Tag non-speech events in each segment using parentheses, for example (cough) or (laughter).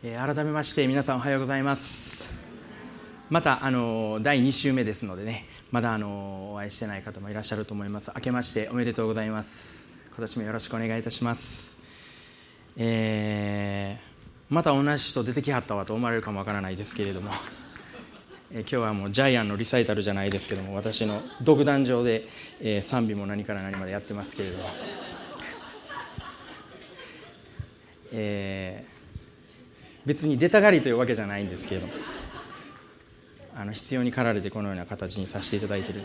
えー、改めまして皆さんおはようございます。またあの第2週目ですのでねまだあのお会いしてない方もいらっしゃると思います。明けましておめでとうございます。今年もよろしくお願いいたします。えー、また同じ人出てきはったわと思われるかもわからないですけれども。(laughs) え今日はもうジャイアンのリサイタルじゃないですけども私の独壇場で、えー、賛美も何から何までやってますけれども、えー別に出たがりというわけじゃないんですけれど。もあの必要に駆られてこのような形にさせていただいてるん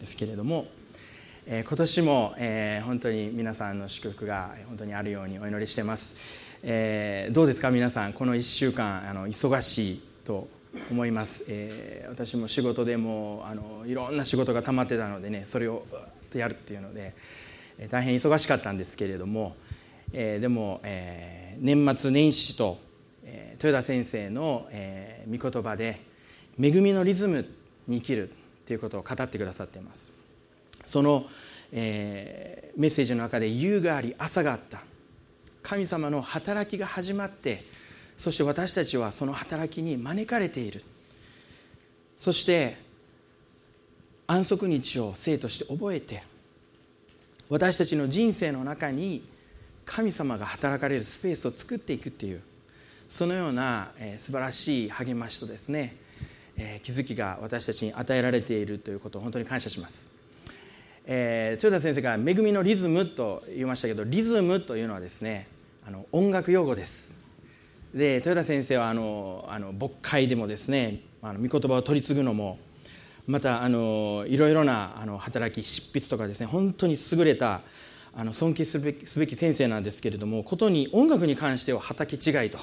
ですけれども、えー、今年も、えー、本当に皆さんの祝福が本当にあるようにお祈りしてます、えー、どうですか皆さんこの1週間あの忙しいと思います、えー、私も仕事でもあのいろんな仕事が溜まってたのでねそれをとやるっていうので、えー、大変忙しかったんですけれども、えー、でも、えー、年末年始と豊田先生の、御言葉で恵みのリズムに生きるということを語ってくださっています。その、え、メッセージの中で夕があり朝があった神様の働きが始まってそして私たちはその働きに招かれているそして安息日を生として覚えて私たちの人生の中に神様が働かれるスペースを作っていくっていうそのような、えー、素晴らしい励ましとですね、えー、気づきが私たちに与えられているということを本当に感謝します、えー、豊田先生が「恵みのリズム」と言いましたけどリズムというのはですねあの音楽用語です。で豊田先生はあのあの牧会でもですねあの御言葉を取り継ぐのもまたあのいろいろなあの働き執筆とかですね本当に優れたあの尊敬すべきすべき先生なんですけれどもことに音楽に関しては畑違いと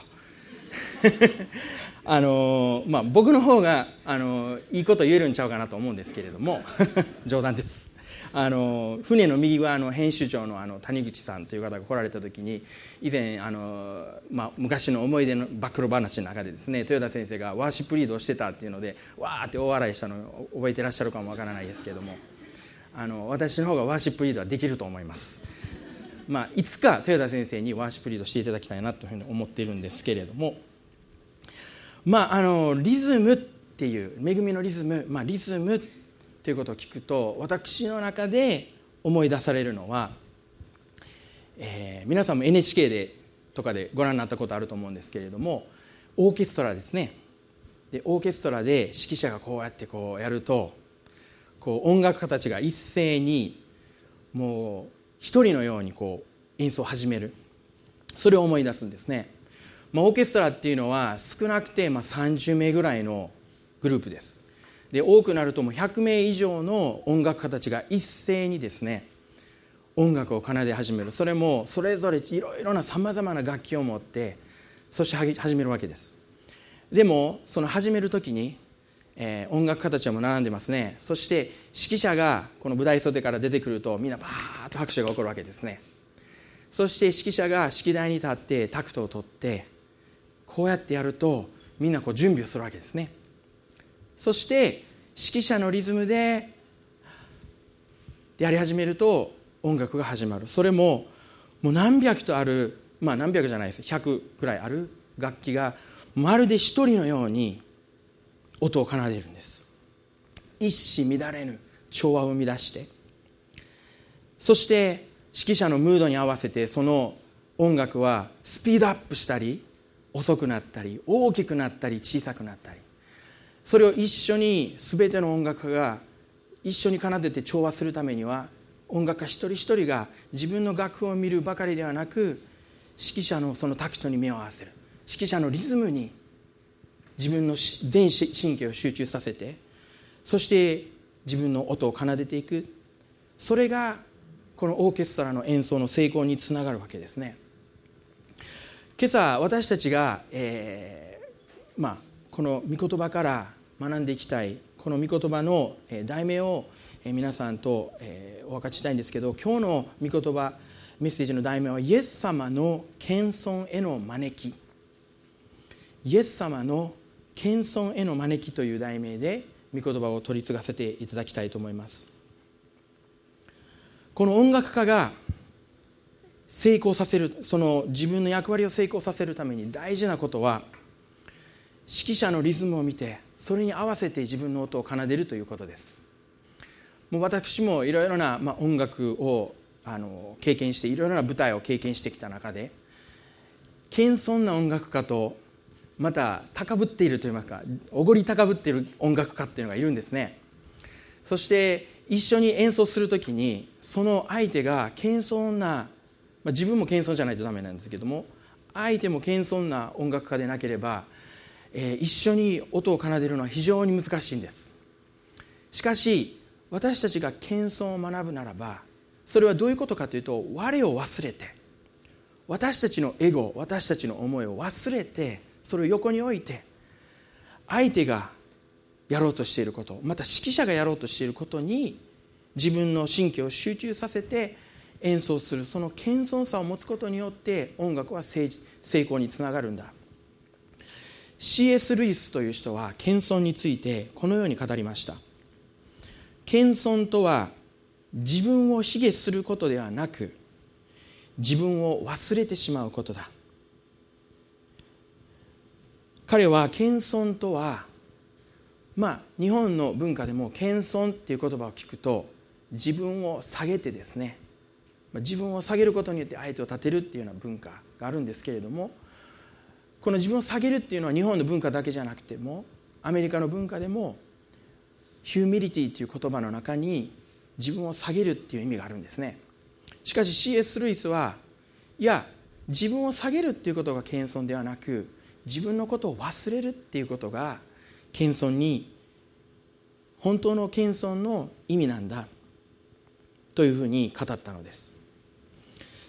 (laughs) あのまあ、僕の方があのいいこと言えるんちゃうかなと思うんですけれども (laughs) 冗談ですあの船の右側の編集長のあの谷口さんという方が来られた時に以前あの、まあ、昔の思い出の暴露話の中でですね豊田先生がワーシップリードをしてたっていうのでわーって大笑いしたのを覚えてらっしゃるかもわからないですけれどもあの私の方がワーシップリードはできると思います。まあ、いつか豊田先生にワーシップリードしていただきたいなというふうに思っているんですけれども。まあ、あのリズムっていう恵みのリズム、まあ、リズムっていうことを聞くと私の中で思い出されるのは、えー、皆さんも NHK でとかでご覧になったことあると思うんですけれどもオーケストラですねでオーケストラで指揮者がこうやってこうやるとこう音楽家たちが一斉にもう一人のようにこう演奏を始める。それを思い出すんですね。まあ、オーケストラっていうのは少なくてまあ30名ぐらいのグループです。で多くなるともう100名以上の音楽家たちが一斉にですね音楽を奏で始める。それもそれぞれいろいろなさまざまな楽器を持ってそして始めるわけです。でもその始める時に、えー、音楽家たちも並んでますね。そして指揮者がこの舞台袖から出てくるとみんなバーッと拍手が起こるわけですね。そして指揮者が指揮台に立ってタクトを取ってこうやってやるとみんなこう準備をするわけですね。そして指揮者のリズムでやり始めると音楽が始まる。それももう何百とあるまあ何百じゃないです。100くらいある楽器がまるで一人のように音を奏でるんです。一糸乱れぬ調和を生み出してそして指揮者のムードに合わせてその音楽はスピードアップしたり遅くなったり大きくなったり小さくなったりそれを一緒に全ての音楽家が一緒に奏でて調和するためには音楽家一人一人が自分の楽譜を見るばかりではなく指揮者のそのタクトに目を合わせる。指揮者のリズムに自分の全神経を集中させてそして自分の音を奏でていく。それがこのオーケストラの演奏の成功につながるわけですね。今朝私たちが、えーまあ、この御言葉から学んでいきたいこの御言葉の題名を皆さんとお分かちしたいんですけど今日の御言葉メッセージの題名はイエス様の謙遜への招き。イエス様の謙遜への招きという題名で御言葉を取り継がせていただきたいと思います。この音楽家が成功させるその自分の役割を成功させるために大事なことは指揮者のリズムを見てそれに合わせて自分の音を奏でるということです。もう私もいろいろな、まあ、音楽をあの経験していろいろな舞台を経験してきた中で謙遜な音楽家とまた高ぶっているといいますかおごり高ぶっている音楽家っていうのがいるんですね。そして一緒に演奏する時にその相手が謙遜な、まあ、自分も謙遜じゃないとダメなんですけども相手も謙遜な音楽家でなければ、えー、一緒に音を奏でるのは非常に難しいんです。しかし私たちが謙遜を学ぶならばそれはどういうことかというと我を忘れて私たちのエゴ私たちの思いを忘れてそれを横に置いて相手がやろうとしていることまた指揮者がやろうとしていることに自分の神経を集中させて演奏するその謙遜さを持つことによって音楽は成功につながるんだ C.S. ルイスという人は謙遜についてこのように語りました謙遜とは自分を卑下することではなく自分を忘れてしまうことだ彼は謙遜とはまあ日本の文化でも謙遜っていう言葉を聞くと自分を下げてですね自分を下げることによって相手を立てるっていうような文化があるんですけれどもこの自分を下げるっていうのは日本の文化だけじゃなくてもアメリカの文化でもヒューミリティという言葉の中に自分を下げるっていう意味があるんですねしかし C.S. ルイスはいや自分を下げるっていうことが謙遜ではなく自分のことを忘れるっていうことが謙遜に本当の謙遜の意味なんだというふうに語ったのです。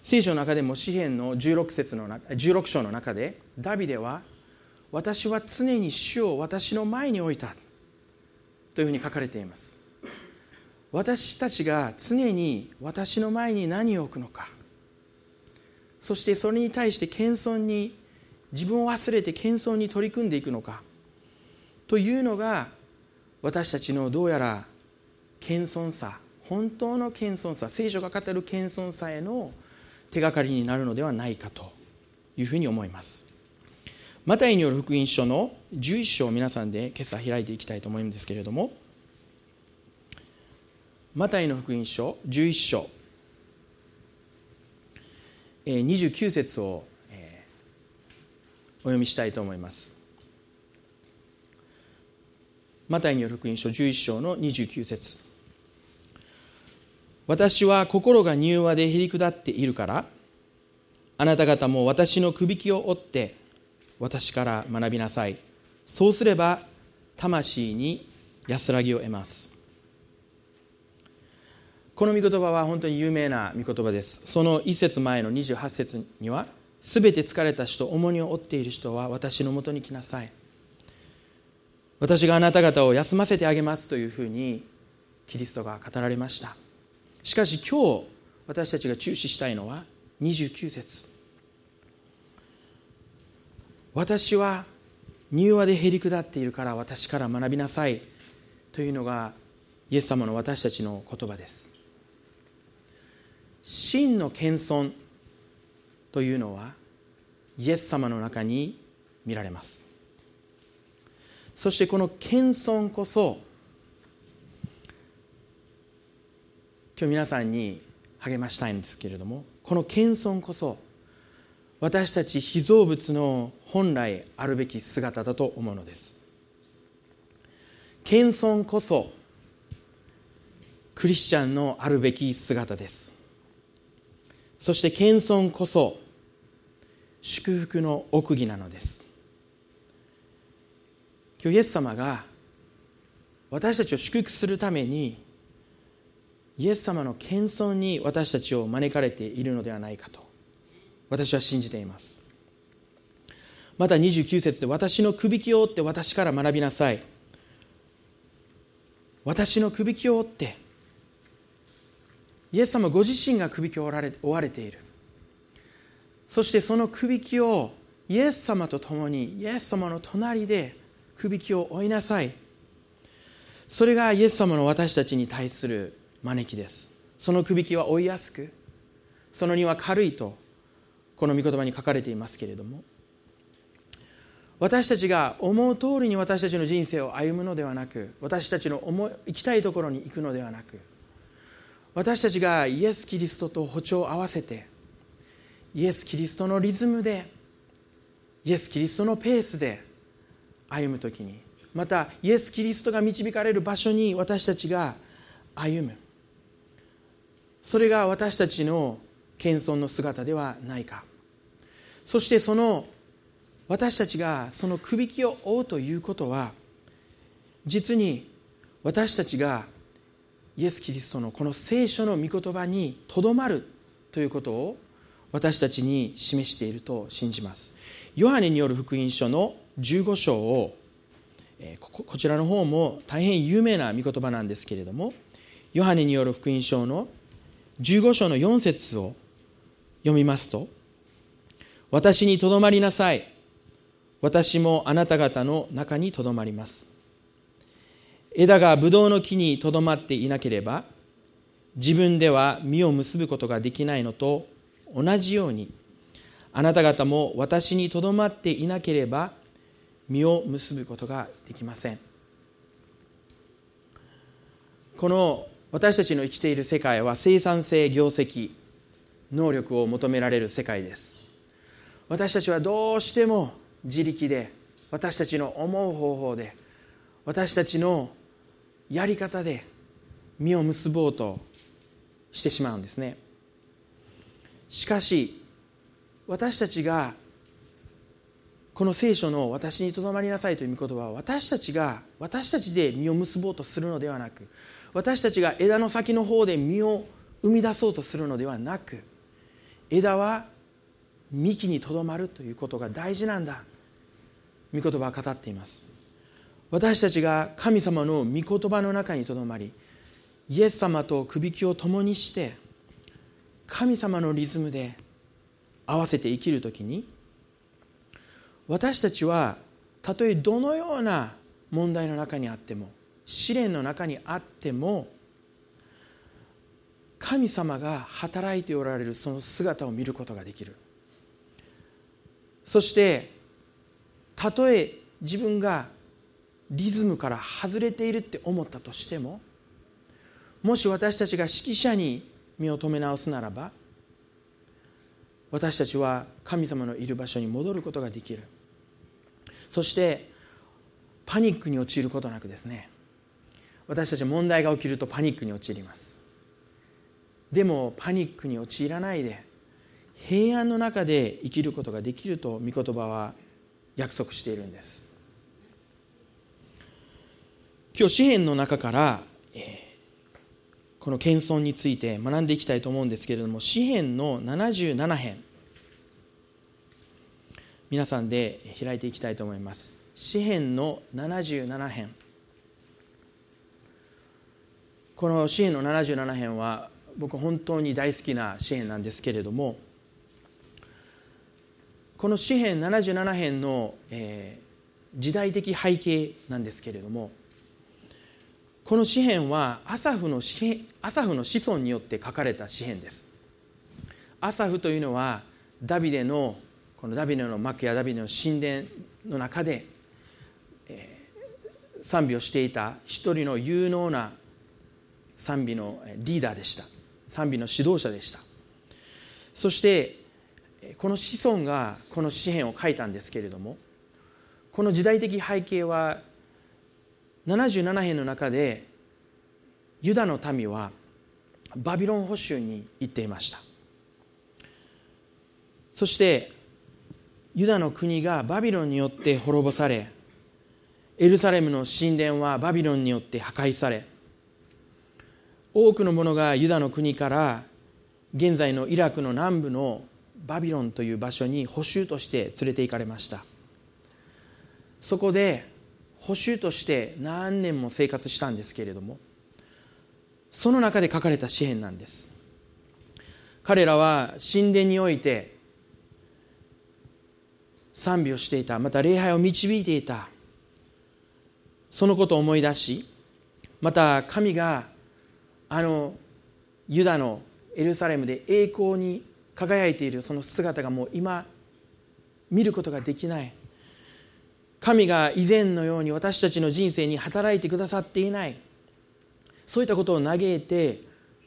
聖書の中でも詩篇の 16, 節の16章の中でダビデは私は常に主を私の前に置いたというふうに書かれています。私たちが常に私の前に何を置くのか。そしてそれに対して謙遜に自分を忘れて謙遜に取り組んでいくのか？というのが私たちのどうやら謙遜さ本当の謙遜さ聖書が語る謙遜さへの手がかりになるのではないかというふうに思います。マタイによる福音書の11章を皆さんで今朝開いていきたいと思うんですけれどもマタイの福音書11章29節を読みしたいと思います。マタイによる福音書11章の29節。私は心が柔和でへり下っているからあなた方も私のくびきを折って私から学びなさい。そうすれば魂に安らぎを得ます。この御言葉は本当に有名な御言葉です。その一節前の28節にはすべて疲れた人重荷を負っている人は私のもとに来なさい。私があなた方を休ませてあげますというふうにキリストが語られました。しかし今日私たちが注視したいのは29節。私は柔和でへり下っているから私から学びなさい。というのがイエス様の私たちの言葉です。真の謙遜というのはイエス様の中に見られます。そしてこの謙遜こそ今日皆さんに励ましたいんですけれどもこの謙遜こそ私たち被造物の本来あるべき姿だと思うのです。謙遜こそクリスチャンのあるべき姿です。そして謙遜こそ祝福の奥義なのです。今日イエス様が私たちを祝福するためにイエス様の謙遜に私たちを招かれているのではないかと私は信じています。また29節で私のくびきを折って私から学びなさい。私のくびきを折ってイエス様ご自身がくびきを追われている。そしてそのくびきをイエス様と共にイエス様の隣でくびきを追いなさい。それがイエス様の私たちに対する招きです。そのくびきは追いやすくその荷は軽いとこの御言葉に書かれていますけれども。私たちが思う通りに私たちの人生を歩むのではなく私たちの思い行きたいところに行くのではなく私たちがイエス・キリストと歩調を合わせてイエス・キリストのリズムでイエス・キリストのペースで歩む時に。またイエス・キリストが導かれる場所に私たちが歩む。それが私たちの謙遜の姿ではないか。そしてその私たちがそのくびきを追うということは実に私たちがイエス・キリストのこの聖書の御言葉にとどまるということを私たちに示していると信じます。ヨハネによる福音書の15章をこちらの方も大変有名な御言葉なんですけれどもヨハネによる福音書の15章の4節を読みますと私にとどまりなさい。私もあなた方の中にとどまります。枝がブドウの木にとどまっていなければ自分では実を結ぶことができないのと同じようにあなた方も私にとどまっていなければ実を結ぶことができません。この私たちの生きている世界は生産性業績能力を求められる世界です。私たちはどうしても自力で私たちの思う方法で私たちのやり方で実を結ぼうとしてしまうんですね。しかし私たちがこの聖書の「私にとどまりなさい」という御言葉は私たちが私たちで実を結ぼうとするのではなく私たちが枝の先の方で実を生み出そうとするのではなく枝は幹にとどまるということが大事なんだ御言葉は語っています。私たちが神様の御言葉の中にとどまりイエス様とくびきを共にして神様のリズムで合わせて生きるときに私たちはたとえどのような問題の中にあっても試練の中にあっても神様が働いておられるその姿を見ることができる。そしてたとえ自分がリズムから外れているって思ったとしてももし私たちが指揮者に身を止め直すならば私たちは神様のいる場所に戻ることができる。そしてパニックに陥ることなくですね私たち問題が起きるとパニックに陥ります。でもパニックに陥らないで平安の中で生きることができると御言葉は約束しているんです。今日詩篇の中から、この謙遜について学んでいきたいと思うんですけれども詩篇の77編。皆さんで開いていきたいと思います。詩篇の77編。この詩篇の77編は僕本当に大好きな詩篇なんですけれどもこの詩篇77編の、えー、時代的背景なんですけれどもこの詩篇はアサフのアサフの子孫によって書かれた詩篇です。アサフというのはダビデのこのダビデの幕やダビデの神殿の中で、えー、賛美をしていた一人の有能な賛美のリーダーでした。賛美の指導者でした。そしてこの子孫がこの詩篇を書いたんですけれどもこの時代的背景は77編の中でユダの民はバビロン捕囚に行っていました。そしてユダの国がバビロンによって滅ぼされエルサレムの神殿はバビロンによって破壊され多くの者がユダの国から現在のイラクの南部のバビロンという場所に捕囚として連れて行かれました。そこで捕囚として何年も生活したんですけれどもその中で書かれた詩篇なんです。彼らは神殿において賛美をしていたまた礼拝を導いていた。そのことを思い出しまた神があのユダのエルサレムで栄光に輝いているその姿がもう今見ることができない。神が以前のように私たちの人生に働いてくださっていない。そういったことを嘆いて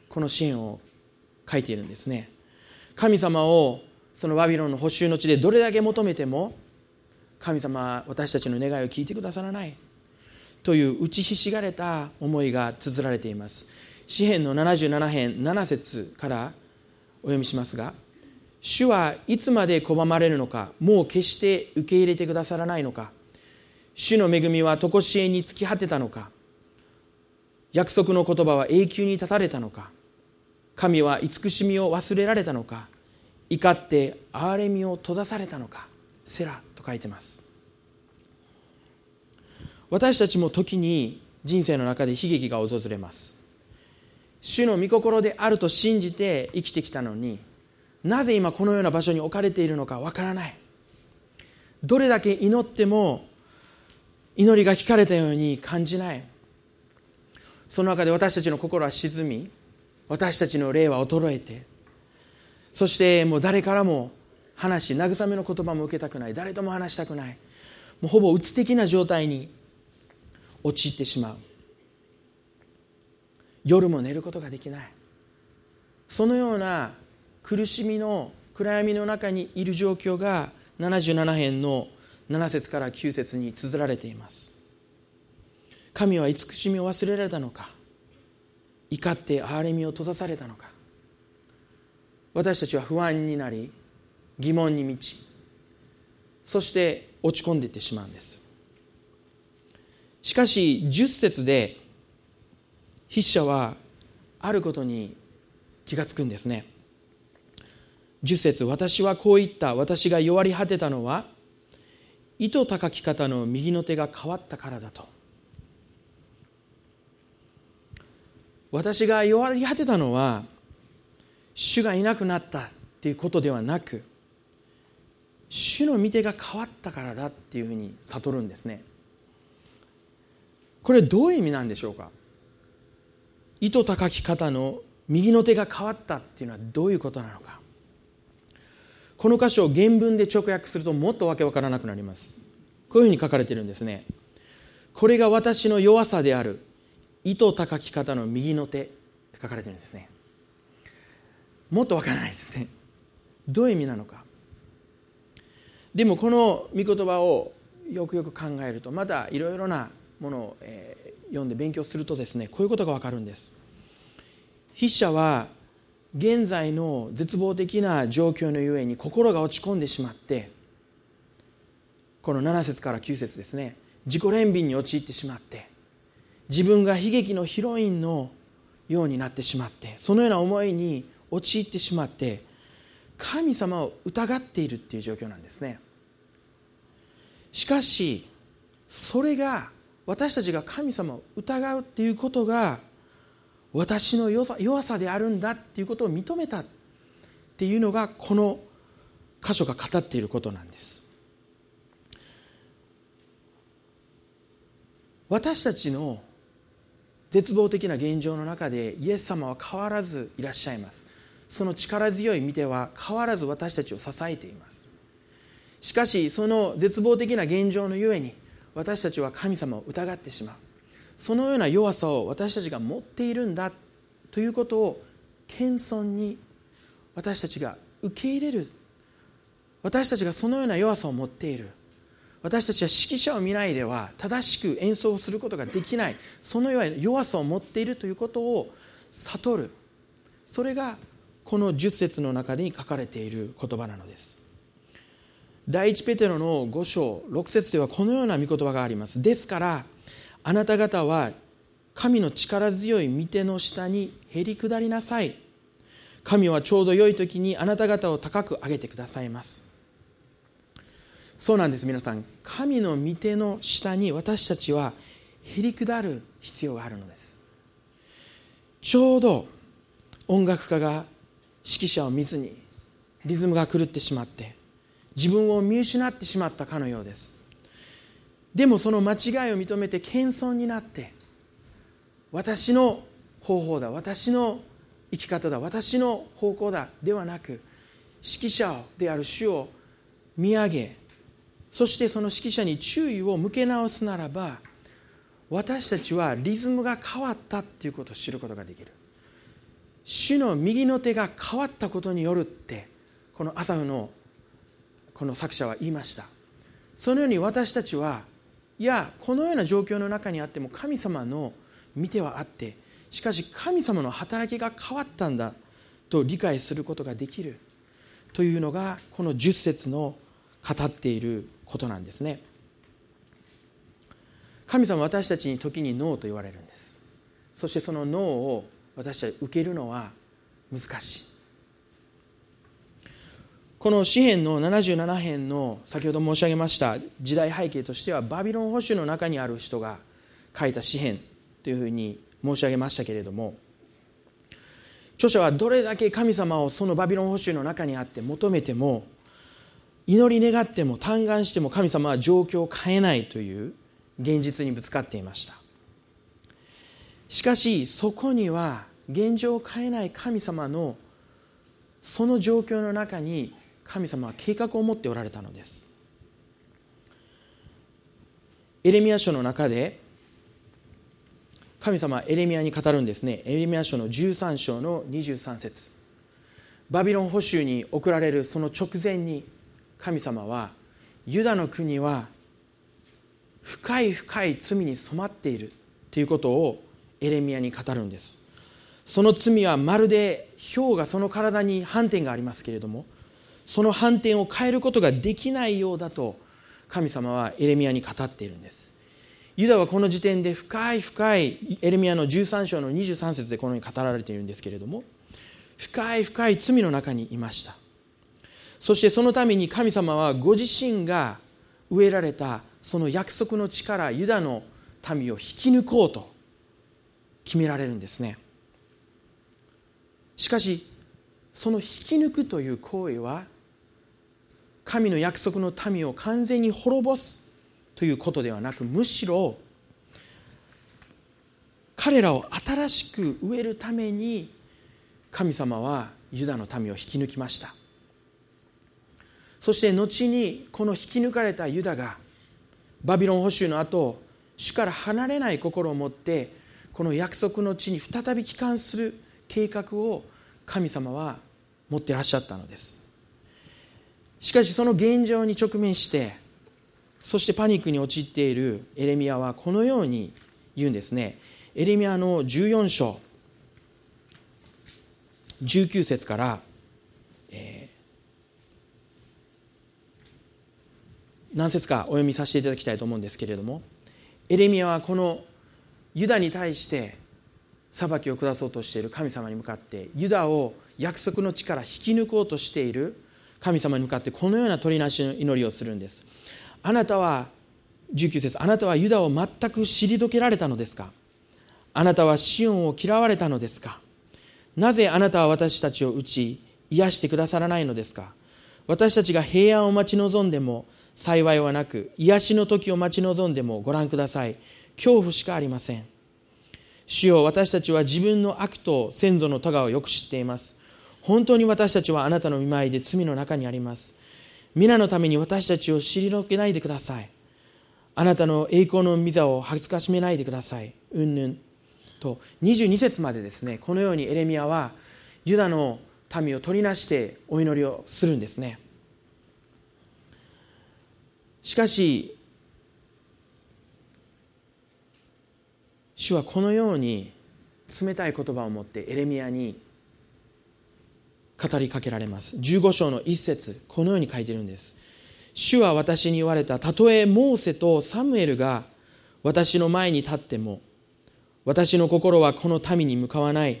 この支援を書いているんですね。神様をそのバビロンの補修の地でどれだけ求めても神様は私たちの願いを聞いてくださらない。という打ちひしがれた思いが綴られています。詩篇の77編7節からお読みしますが主はいつまで拒まれるのかもう決して受け入れてくださらないのか。主の恵みは常しえに尽き果てたのか？約束の言葉は永久に立たれたのか？神は慈しみを忘れられたのか？怒って憐れみを閉ざされたのか？セラと書いてます。私たちも時に人生の中で悲劇が訪れます。主の御心であると信じて生きてきたのになぜ今このような場所に置かれているのかわからない。どれだけ祈っても祈りが聞かれたように感じない。その中で私たちの心は沈み私たちの霊は衰えてそしてもう誰からも話し慰めの言葉も受けたくない誰とも話したくないもうほぼうつ的な状態に陥ってしまう。夜も寝ることができない。そのような苦しみの暗闇の中にいる状況が77編の7節から9節に綴られています。神は慈しみを忘れられたのか？怒って憐れみを閉ざされたのか？私たちは不安になり疑問に満ちそして落ち込んでいってしまうんです。しかし10節で筆者はあることに気がつくんですね。10節私はこう言った。私が弱り果てたのは糸高き方の右の手が変わったからだと。私が弱り果てたのは主がいなくなったっていうことではなく主の御手が変わったからだっていうふうに悟るんですね。これどういう意味なんでしょうか？糸高き方の右の手が変わったっていうのはどういうことなのか？この箇所を原文で直訳するともっとわけわからなくなります。こういうふうに書かれているんですね。これが私の弱さである。糸高き方の右の手。って書かれているんですね。もっとわからないですね。どういう意味なのか。でもこの御言葉をよくよく考えるとまたいろいろなものを、えー、読んで勉強するとですねこういうことがわかるんです。筆者は現在の絶望的な状況のゆえに心が落ち込んでしまってこの7節から9節ですね。自己憐憫に陥ってしまって自分が悲劇のヒロインのようになってしまってそのような思いに陥ってしまって神様を疑っているっていう状況なんですね。しかしそれが私たちが神様を疑うっていうことが私の弱さであるんだっていうことを認めたっていうのがこの箇所が語っていることなんです。私たちの絶望的な現状の中でイエス様は変わらずいらっしゃいます。その力強い見ては変わらず私たちを支えています。しかしその絶望的な現状のゆえに私たちは神様を疑ってしまう。そのような弱さを私たちが持っているんだということを謙遜に私たちが受け入れる。私たちがそのような弱さを持っている。私たちは指揮者を見ないでは正しく演奏することができない。そのような弱さを持っているということを悟る。それがこの10節の中に書かれている言葉なのです。第一ペテロの5章6節ではこのような御言葉があります。ですからあなた方は神の力強い御手の下にへり下りなさい。神はちょうど良い時にあなた方を高く上げてくださいます。そうなんです皆さん。神の御手の下に私たちはへり下る必要があるのです。ちょうど音楽家が指揮者を見ずにリズムが狂ってしまって自分を見失ってしまったかのようです。でもその間違いを認めて謙遜になって私の方法だ私の生き方だ私の方向だではなく指揮者である主を見上げそしてその指揮者に注意を向け直すならば私たちはリズムが変わったということを知ることができる。主の右の手が変わったことによるってこの朝のこの作者は言いました。そのように私たちはやこのような状況の中にあっても神様の見てはあってしかし神様の働きが変わったんだと理解することができる。というのがこの10節の語っていることなんですね。神様私たちに時にノーと言われるんです。そしてそのノーを私たち受けるのは難しい。この詩篇の77編の先ほど申し上げました時代背景としてはバビロン保守の中にある人が書いた詩篇というふうに申し上げましたけれども著者はどれだけ神様をそのバビロン保守の中にあって求めても祈り願っても嘆願しても神様は状況を変えないという現実にぶつかっていました。しかしそこには現状を変えない神様のその状況の中に神様は計画を持っておられたのです。エレミア書の中で神様はエレミアに語るんですね。エレミア書の13章の23節。バビロン捕囚に送られるその直前に神様はユダの国は深い深い罪に染まっているということをエレミアに語るんです。その罪はまるで氷がその体に斑点がありますけれどもその斑点を変えることができないようだと神様はエレミアに語っているんです。ユダはこの時点で深い深いエレミアの13章の23節でこのように語られているんですけれども深い深い罪の中にいました。そしてそのために神様はご自身が植えられたその約束の地からユダの民を引き抜こうと決められるんですね。しかしその引き抜くという行為は神の約束の民を完全に滅ぼすということではなくむしろ彼らを新しく植えるために神様はユダの民を引き抜きました。そして後にこの引き抜かれたユダがバビロン捕囚の後主から離れない心を持ってこの約束の地に再び帰還する計画を神様は持ってらっしゃったのです。しかしその現状に直面してそしてパニックに陥っているエレミアはこのように言うんですね。エレミアの14章19節から、何節かお読みさせていただきたいと思うんですけれどもエレミアはこのユダに対して裁きを下そうとしている神様に向かってユダを約束の地から引き抜こうとしている神様に向かってこのような取りなしの祈りをするんです。あなたは19節あなたはユダを全く退けられたのですか？あなたはシオンを嫌われたのですか？なぜあなたは私たちを打ち癒してくださらないのですか？私たちが平安を待ち望んでも幸いはなく癒しの時を待ち望んでもご覧ください。恐怖しかありません。主よ私たちは自分の悪と先祖の咎をよく知っています。本当に私たちはあなたの見舞いで罪の中にあります。皆のために私たちを退けないでください。あなたの栄光の御座を恥ずかしめないでください。うんぬん。と22節までですね。このようにエレミアはユダの民を取りなしてお祈りをするんですね。しかし主はこのように冷たい言葉を持ってエレミアに語りかけられます。15章の一節このように書いてるんです。主は私に言われたたとえモーセとサムエルが私の前に立っても私の心はこの民に向かわない。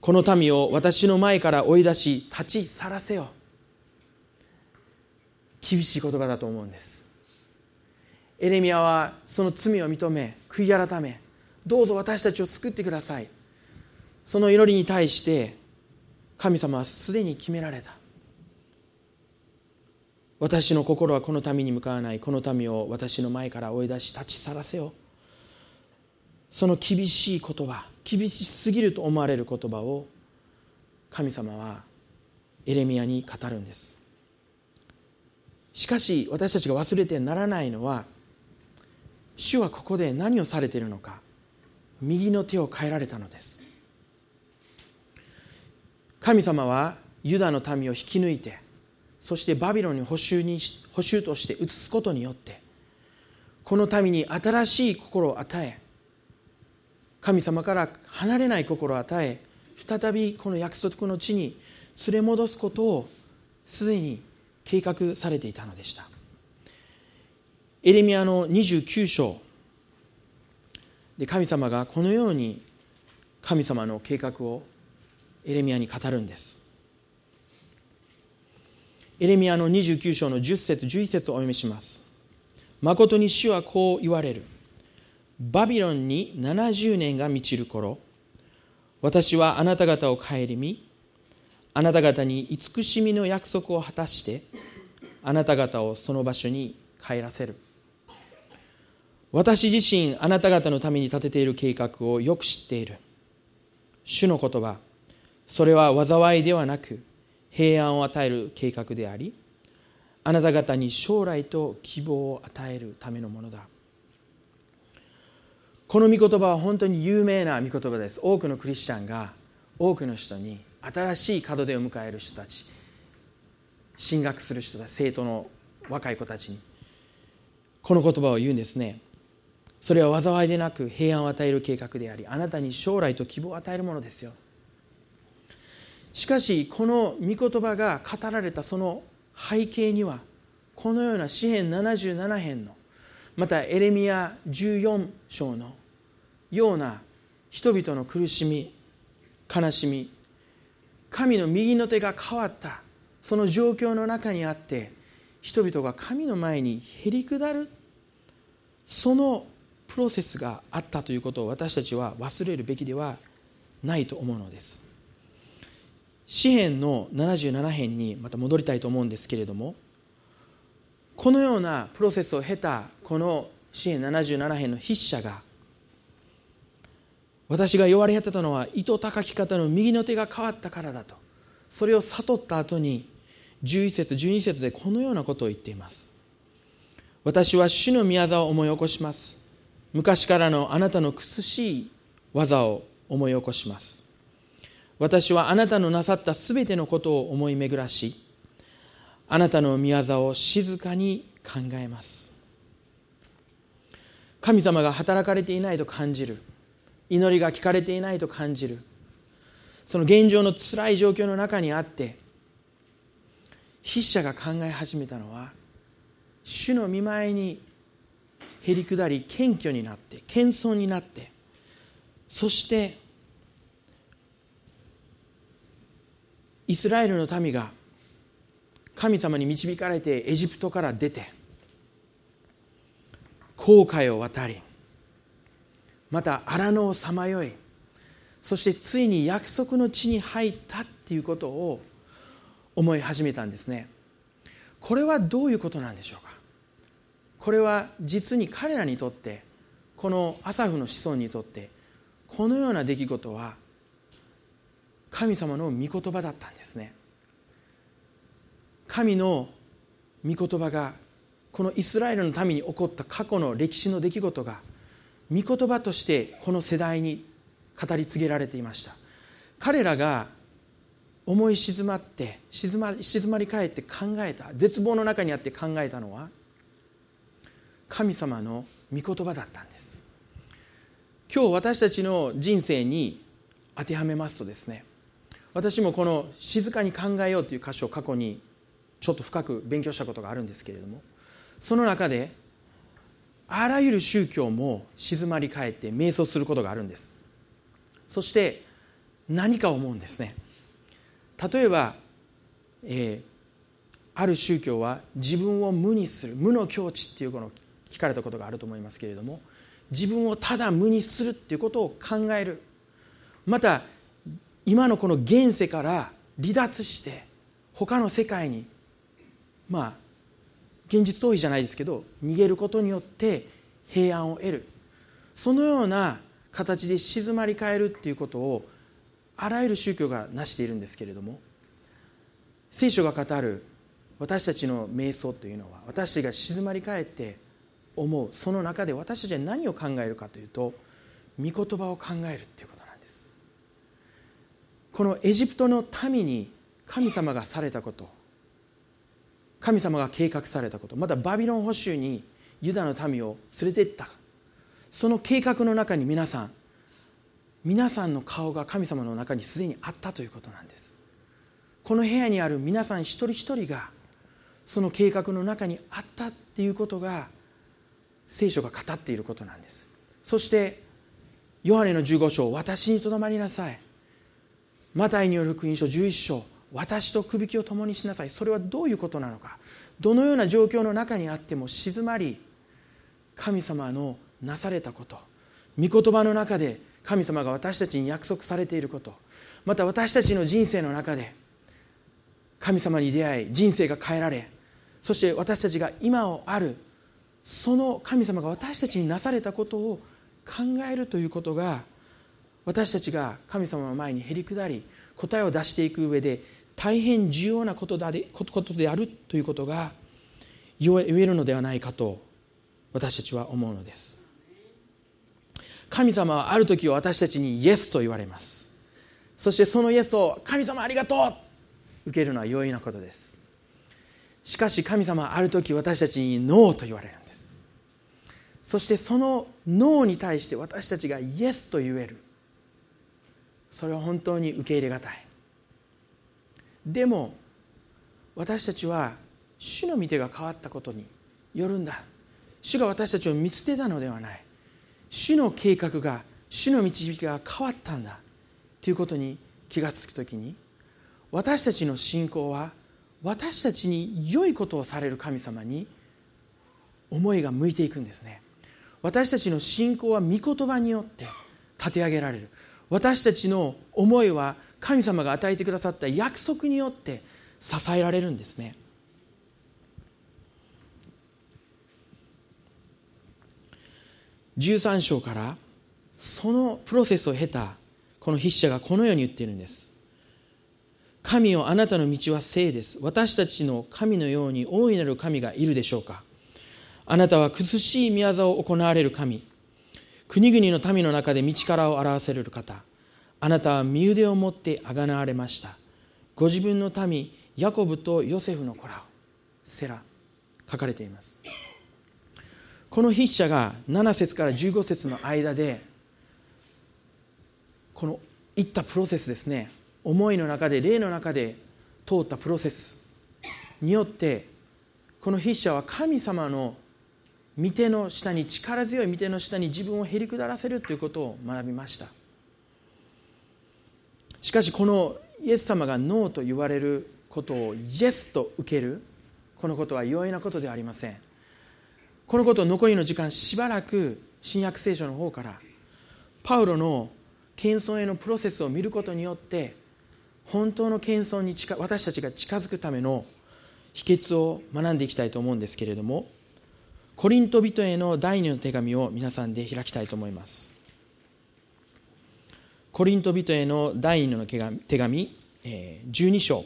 この民を私の前から追い出し立ち去らせよ。厳しい言葉だと思うんです。エレミアはその罪を認め悔い改めどうぞ私たちを救ってください。その祈りに対して神様はすでに決められた。私の心はこの民に向かわない。この民を私の前から追い出し立ち去らせよその厳しい言葉厳しすぎると思われる言葉を神様はエレミアに語るんです。しかし私たちが忘れてならないのは主はここで何をされているのか右の手を変えられたのです。神様はユダの民を引き抜いてそしてバビロンに捕囚に捕囚として移すことによってこの民に新しい心を与え神様から離れない心を与え再びこの約束の地に連れ戻すことをすでに計画されていたのでした。エレミアの29章で神様がこのように神様の計画をエレミアに語るんです。エレミアの29章の10節11節をお読みします。誠に主はこう言われる。バビロンに70年が満ちる頃私はあなた方を顧みあなた方に慈しみの約束を果たしてあなた方をその場所に帰らせる。私自身あなた方のために立てている計画をよく知っている。主の言葉それは災いではなく平安を与える計画でありあなた方に将来と希望を与えるためのものだ。この御言葉は本当に有名な御言葉です。多くのクリスチャンが多くの人に新しい門出を迎える人たち進学する人たち生徒の若い子たちにこの言葉を言うんですね。それは災いでなく平安を与える計画でありあなたに将来と希望を与えるものですよ。しかしこの御言葉が語られたその背景にはこのような詩篇77編のまたエレミア14章のような人々の苦しみ悲しみ神の右の手が変わったその状況の中にあって人々が神の前にへり下るそのプロセスがあったということを私たちは忘れるべきではないと思うのです。詩篇の77編にまた戻りたいと思うんですけれどもこのようなプロセスを経たこの詩篇77編の筆者が私が弱り果てたのは糸高き方の右の手が変わったからだとそれを悟った後に11節12節でこのようなことを言っています。私は主の宮沢を思い起こします。昔からのあなたの苦しい技を思い起こします。私はあなたのなさったすべてのことを思い巡らしあなたの宮沢を静かに考えます。神様が働かれていないと感じる。祈りが聞かれていないと感じる。その現状の辛い状況の中にあって筆者が考え始めたのは主の見舞いにへり下り謙虚になって謙遜になってそしてイスラエルの民が神様に導かれてエジプトから出て航海を渡りまた荒野をさまよいそしてついに約束の地に入ったっていうことを思い始めたんですね。これはどういうことなんでしょうか？これは実に彼らにとってこのアサフの子孫にとってこのような出来事は神様の御言葉だったんですね。神の御言葉がこのイスラエルの民に起こった過去の歴史の出来事が御言葉としてこの世代に語り継げられていました。彼らが思い静まって静ま静まり返って考えた絶望の中にあって考えたのは神様の御言葉だったんです。今日私たちの人生に当てはめますとですね私もこの「静かに考えよう」という箇所を過去にちょっと深く勉強したことがあるんですけれどもその中であらゆる宗教も静まり返って瞑想することがあるんです。そして何か思うんですね。例えば、えー、ある宗教は自分を無にする無の境地っていうこの聞かれたことがあると思いますけれども自分をただ無にするっていうことを考える。また今のこの現世から離脱して他の世界にまあ現実逃避じゃないですけど逃げることによって平安を得る。そのような形で静まり返るっていうことをあらゆる宗教が成しているんですけれども聖書が語る私たちの瞑想というのは私たちが静まり返って思うその中で私たちは何を考えるかというと御言葉を考えるっていうこと。このエジプトの民に神様がされたこと。神様が計画されたこと。またバビロン捕囚にユダの民を連れて行った。その計画の中に皆さん皆さんの顔が神様の中にすでにあったということなんです。この部屋にある皆さん一人一人がその計画の中にあったっていうことが聖書が語っていることなんです。そしてヨハネの15章私にとどまりなさい。マタイによる福音書11章私とくびきを共にしなさい。それはどういうことなのか。どのような状況の中にあっても静まり神様のなされたこと御言葉の中で神様が私たちに約束されていることまた私たちの人生の中で神様に出会い人生が変えられそして私たちが今をあるその神様が私たちになされたことを考えるということが私たちが神様の前にへり下り答えを出していく上で大変重要なことでことであるということが言えるのではないかと私たちは思うのです。神様はある時私たちにイエスと言われます。そしてそのイエスを神様ありがとう受けるのは容易なことです。しかし神様はある時私たちにノーと言われるんです。そしてそのノーに対して私たちがイエスと言える。それは本当に受け入れがたい。でも私たちは主の御手が変わったことによるんだ。主が私たちを見捨てたのではない。主の計画が主の導きが変わったんだ。ということに気が付く時に私たちの信仰は私たちに良いことをされる神様に思いが向いていくんですね。私たちの信仰は御言葉によって立て上げられる。私たちの思いは神様が与えてくださった約束によって支えられるんですね。13章からそのプロセスを経たこの筆者がこのように言っているんです。神をあなたの道は聖です。私たちの神のように大いなる神がいるでしょうか。あなたは苦しい宮沢を行われる神。国々の民の中で道からを表せる方。あなたは身腕を持ってあがなわれました。ご自分の民ヤコブとヨセフの子らを。セラ。書かれています。この筆者が7節から15節の間でこのいったプロセスですね。思いの中で霊の中で通ったプロセスによってこの筆者は神様の御手の下に力強い御手の下に自分をへり下らせるということを学びました。しかしこのイエス様がノーと言われることをイエスと受けるこのことは容易なことではありません。このことを残りの時間しばらく新約聖書の方からパウロの謙遜へのプロセスを見ることによって本当の謙遜に私たちが近づくための秘訣を学んでいきたいと思うんですけれどもコリント人への第二の手紙を皆さんで開きたいと思います。コリント人への第二の手紙手紙、えー、12章。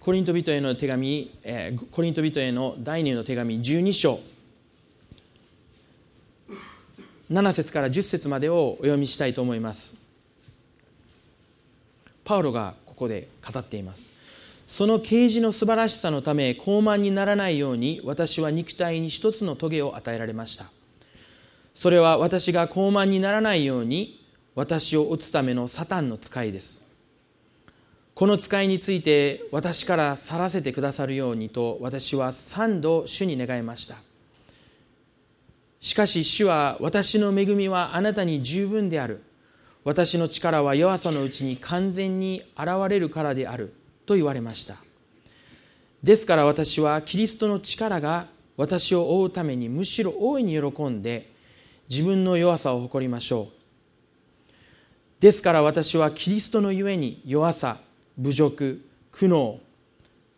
コリント人への手紙、えー、コリント人への第二の手紙12章。7節から10節までをお読みしたいと思います。パウロがここで語っています。その啓示の素晴らしさのため高慢にならないように私は肉体に一つの棘を与えられました。それは私が高慢にならないように私を打つためのサタンの使いです。この使いについて私から去らせてくださるようにと私は三度主に願いました。しかし主は私の恵みはあなたに十分である。私の力は弱さのうちに完全に現れるからである。と言われました。ですから私はキリストの力が私を追うためにむしろ大いに喜んで自分の弱さを誇りましょう。ですから私はキリストのゆえに弱さ侮辱苦悩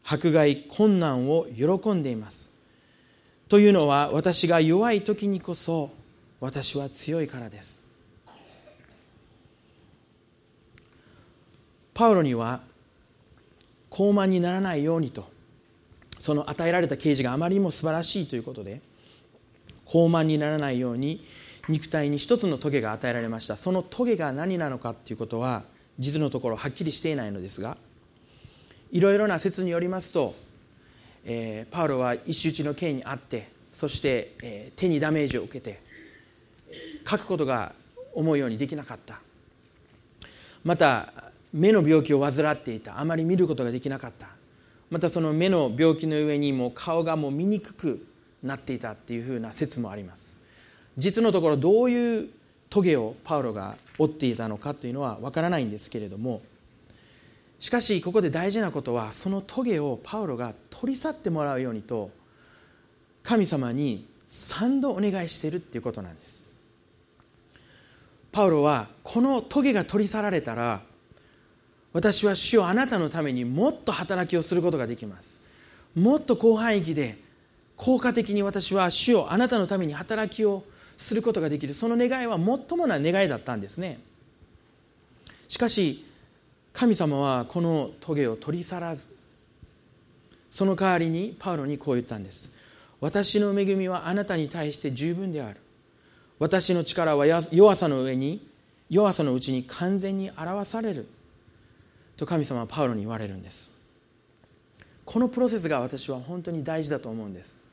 迫害困難を喜んでいます。というのは私が弱い時にこそ私は強いからです。パウロには高慢にならないようにと。その与えられた啓示があまりにも素晴らしいということで高慢にならないように肉体に一つの棘が与えられました。その棘が何なのかということは実のところはっきりしていないのですがいろいろな説によりますと、えー、パウロは一周地の刑にあってそして、えー、手にダメージを受けて書くことが思うようにできなかった。また目の病気を患っていた。あまり見ることができなかった。またその目の病気の上にも顔がもう見にくくなっていたっていうふうな説もあります。実のところどういう棘をパウロが負っていたのかというのはわからないんですけれどもしかしここで大事なことはその棘をパウロが取り去ってもらうようにと神様に3度お願いしているっていうことなんです。パウロはこの棘が取り去られたら私は主をあなたのためにもっと働きをすることができます。もっと広範囲で効果的に私は主をあなたのために働きをすることができる。その願いは最もな願いだったんですね。しかし神様はこの棘を取り去らずその代わりにパウロにこう言ったんです。私の恵みはあなたに対して十分である。私の力は弱さの上に弱さのうちに完全に表される。と神様はパウロに言われるんです。このプロセスが私は本当に大事だと思うんです。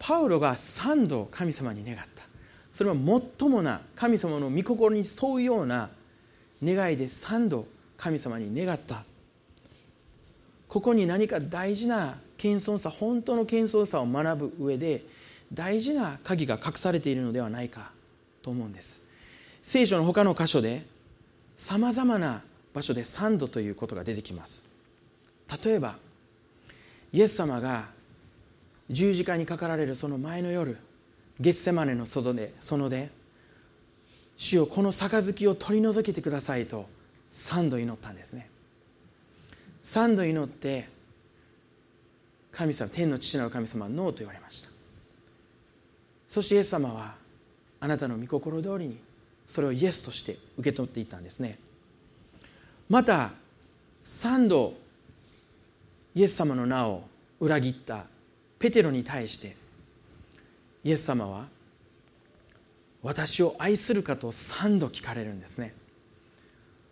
パウロが3度神様に願った。それは最もな神様の御心に沿うような願いで3度神様に願った。ここに何か大事な謙遜さ本当の謙遜さを学ぶ上で大事な鍵が隠されているのではないかと思うんです。聖書の他の箇所でさまざまな場所で3度ということが出てきます。例えばイエス様が十字架にかかられるその前の夜ゲッセマネの外で園で主よこの杯を取り除けてくださいと3度祈ったんですね。3度祈って神様天の父なる神様はノーと言われました。そしてイエス様はあなたの御心通りにそれをイエスとして受け取っていったんですね。また3度イエス様の名を裏切ったペテロに対してイエス様は私を愛するかと3度聞かれるんですね。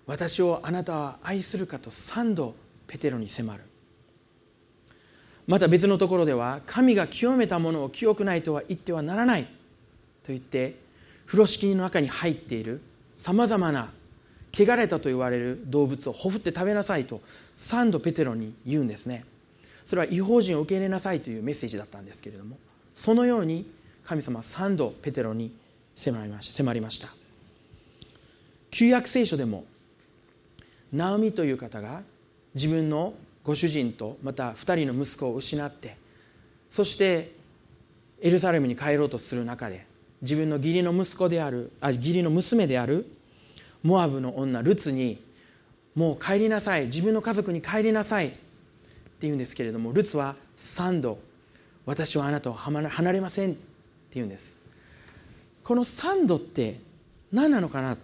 私をあなたは愛するかと3度ペテロに迫る。また別のところでは神が清めたものを清くないとは言ってはならないと言って風呂敷の中に入っているさまざまな汚れたと言われる動物をほふって食べなさいと3度ペテロに言うんですね。それは違法人を受け入れなさいというメッセージだったんですけれどもそのように神様は3度ペテロに迫りました迫りました。旧約聖書でもナオミという方が自分のご主人とまた2人の息子を失ってそしてエルサレムに帰ろうとする中で自分の義理の息子であるあ義理の娘であるモアブの女ルツにもう帰りなさい。自分の家族に帰りなさい。って言うんですけれどもルツは3度私はあなたを離れません。って言うんです。この3度って何なのかな？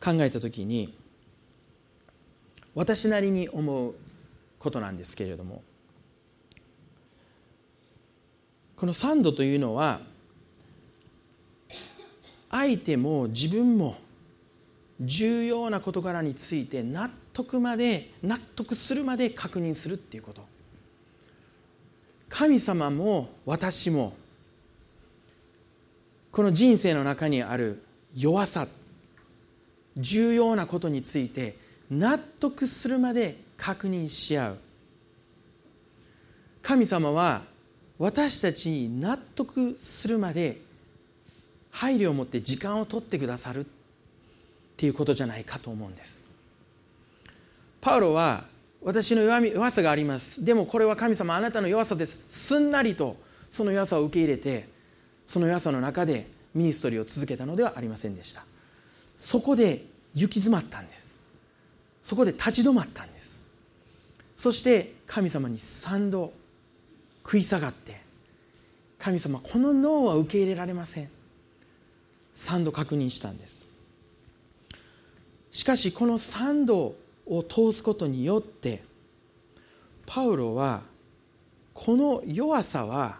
考えた時に私なりに思うことなんですけれどもこの3度というのは相手も自分も重要な事柄について納得まで納得するまで確認するっていうこと。神様も私もこの人生の中にある弱さ重要なことについて納得するまで確認し合う。神様は私たちに納得するまで配慮を持って時間を取ってくださるっていうことじゃないかと思うんです。パウロは私の弱み弱さがあります。でもこれは神様あなたの弱さです。すんなりとその弱さを受け入れてその弱さの中でミニストリーを続けたのではありませんでした。そこで行き詰まったんです。そこで立ち止まったんです。そして神様に3度食い下がって神様この脳は受け入れられません。3度確認したんです。しかしこの3度を通すことによってパウロはこの弱さは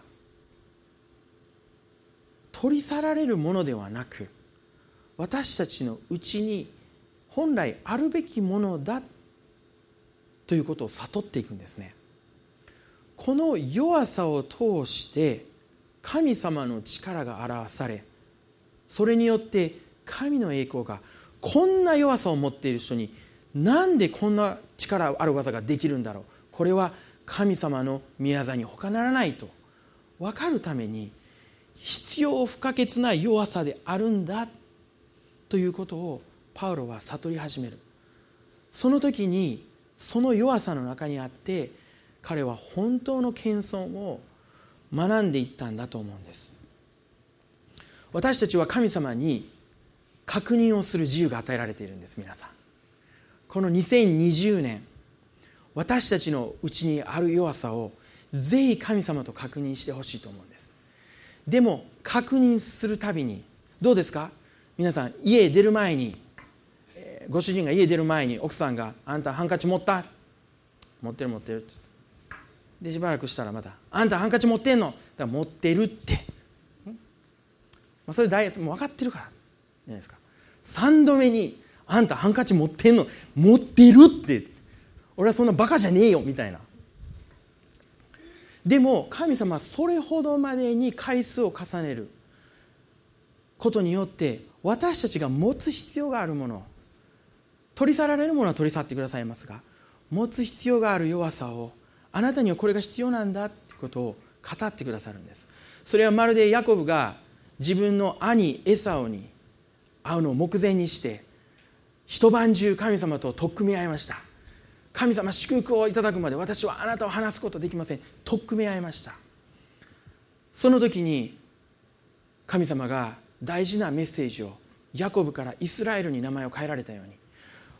取り去られるものではなく私たちのうちに本来あるべきものだということを悟っていくんですね。この弱さを通して神様の力が表されそれによって神の栄光がこんな弱さを持っている人になんでこんな力ある技ができるんだろう？これは神様の宮業に他ならないと。分かるために必要不可欠な弱さであるんだということをパウロは悟り始める。その時にその弱さの中にあって彼は本当の謙遜を学んでいったんだと思うんです。私たちは神様に確認をする自由が与えられているんです皆さん。この2020年私たちのうちにある弱さをぜひ神様と確認してほしいと思うんです。でも確認するたびにどうですか？皆さん家出る前にご主人が家出る前に奥さんが「あんたハンカチ持った?」「持ってる持ってる」っつって。でしばらくしたらまた「あんたハンカチ持ってんの?」だから持ってるって。あ、それ大もう分かってるから。じゃないですか。3度目に「あんたハンカチ持ってんの？持ってる?」って。俺はそんなバカじゃねえよ。みたいな。でも神様はそれほどまでに回数を重ねる。ことによって私たちが持つ必要があるもの。取り去られるものは取り去ってくださいますが持つ必要がある弱さをあなたにはこれが必要なんだってことを語ってくださるんです。それはまるでヤコブが自分の兄エサオに会うのを目前にして一晩中神様と取っ組み合いました。神様祝福をいただくまで私はあなたを話すことできません。取っ組み合いました。その時に神様が大事なメッセージをヤコブからイスラエルに名前を変えられたように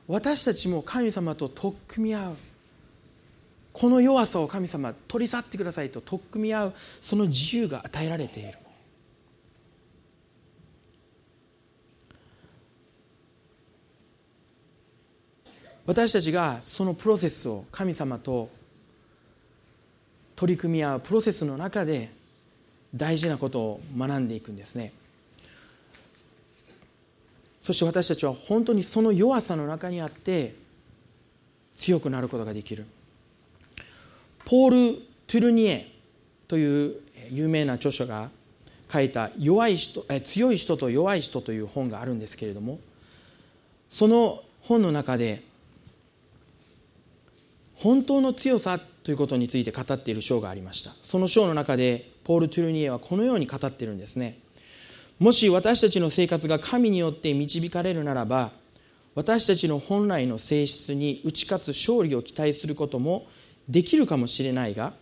私たちも神様と取っ組み合う。この弱さを神様取り去ってくださいと取っ組み合うその自由が与えられている。私たちがそのプロセスを神様と取り組み合うプロセスの中で大事なことを学んでいくんですね。そして私たちは本当にその弱さの中にあって強くなることができる。ポール・トゥルニエという有名な著書が書いた弱い人強い人と弱い人という本があるんですけれどもその本の中で本当の強さということについて語っている章がありました。その章の中でポール・トゥルニエはこのように語ってるんですね。もし私たちの生活が神によって導かれるならば私たちの本来の性質に打ち勝つ勝利を期待することもできるかもしれないが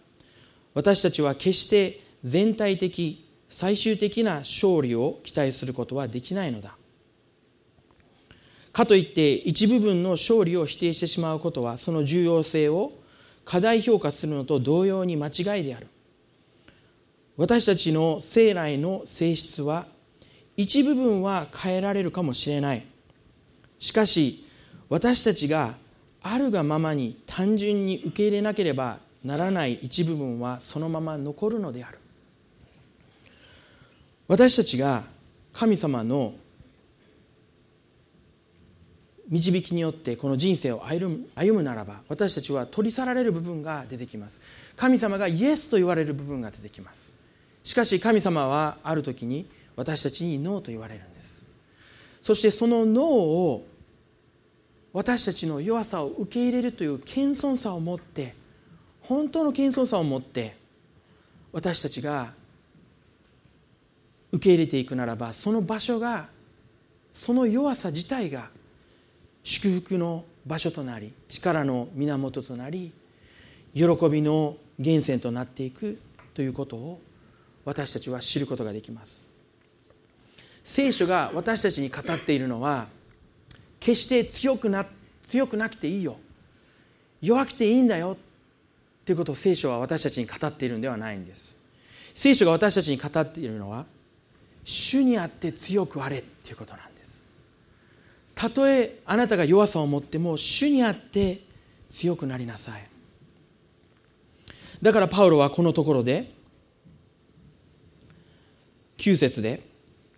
私たちは決して全体的最終的な勝利を期待することはできないのだ。かといって一部分の勝利を否定してしまうことはその重要性を過大評価するのと同様に間違いである。私たちの生来の性質は一部分は変えられるかもしれない。しかし私たちがあるがままに単純に受け入れなければならない一部分はそのまま残るのである。私たちが神様の導きによってこの人生を歩む歩むならば私たちは取り去られる部分が出てきます。神様がイエスと言われる部分が出てきます。しかし神様はある時に私たちにノーと言われるんです。そしてそのノーを私たちの弱さを受け入れるという謙遜さを持って本当の謙遜さを持って私たちが受け入れていくならばその場所がその弱さ自体が祝福の場所となり力の源となり喜びの源泉となっていくということを私たちは知ることができます。聖書が私たちに語っているのは決して強くな強くなくていいよ。弱くていいんだよ。ということを聖書は私たちに語っているんではないんです。聖書が私たちに語っているのは主にあって強くあれっていうことなんです。たとえあなたが弱さを持っても主にあって強くなりなさい。だからパウロはこのところで9節で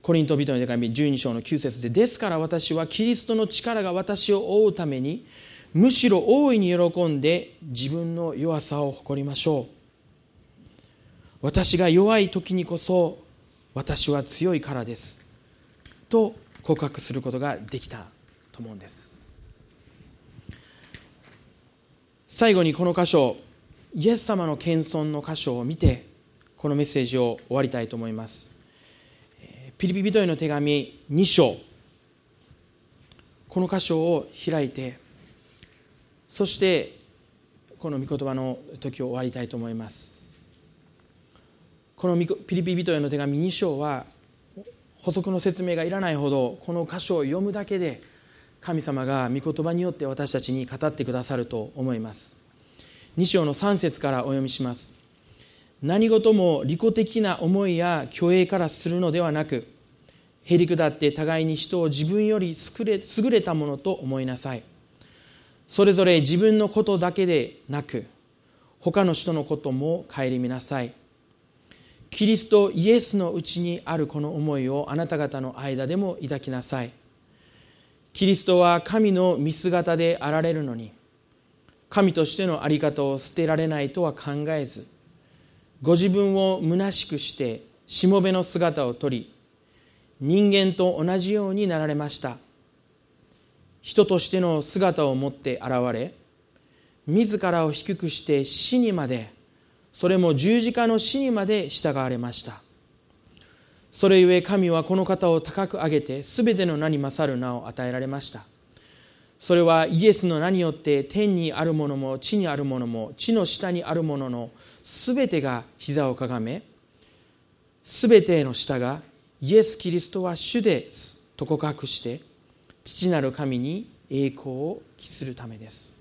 コリント人の手紙12章の9節でですから私はキリストの力が私を覆うためにむしろ大いに喜んで自分の弱さを誇りましょう。私が弱い時にこそ私は強いからです。と告白することができたと思うんです。最後にこの箇所イエス様の謙遜の箇所を見てこのメッセージを終わりたいと思います。ピリピ人への手紙2章。この箇所を開いてそしてこの御言葉の時を終わりたいと思います。このピリピ人への手紙2章は補足の説明がいらないほどこの箇所を読むだけで神様が御言葉によって私たちに語ってくださると思います。2章の3節からお読みします。何事も利己的な思いや虚栄からするのではなくへりくだって互いに人を自分より優れたものと思いなさい。それぞれ自分のことだけでなく他の人のことも顧みなさい。キリストイエスのうちにあるこの思いをあなた方の間でも抱きなさい。キリストは神の見姿であられるのに神としての在り方を捨てられないとは考えずご自分を虚しくしてしもべの姿をとり人間と同じようになられました。人としての姿を持って現れ自らを低くして死にまでそれも十字架の死にまで従われました。それゆえ神はこの方を高く上げて全ての名に勝る名を与えられました。それはイエスの名によって天にあるものも地にあるものも地の下にあるもののすべてが膝をかがめすべての下がイエス・キリストは主ですと告白して父なる神に栄光を期するためです。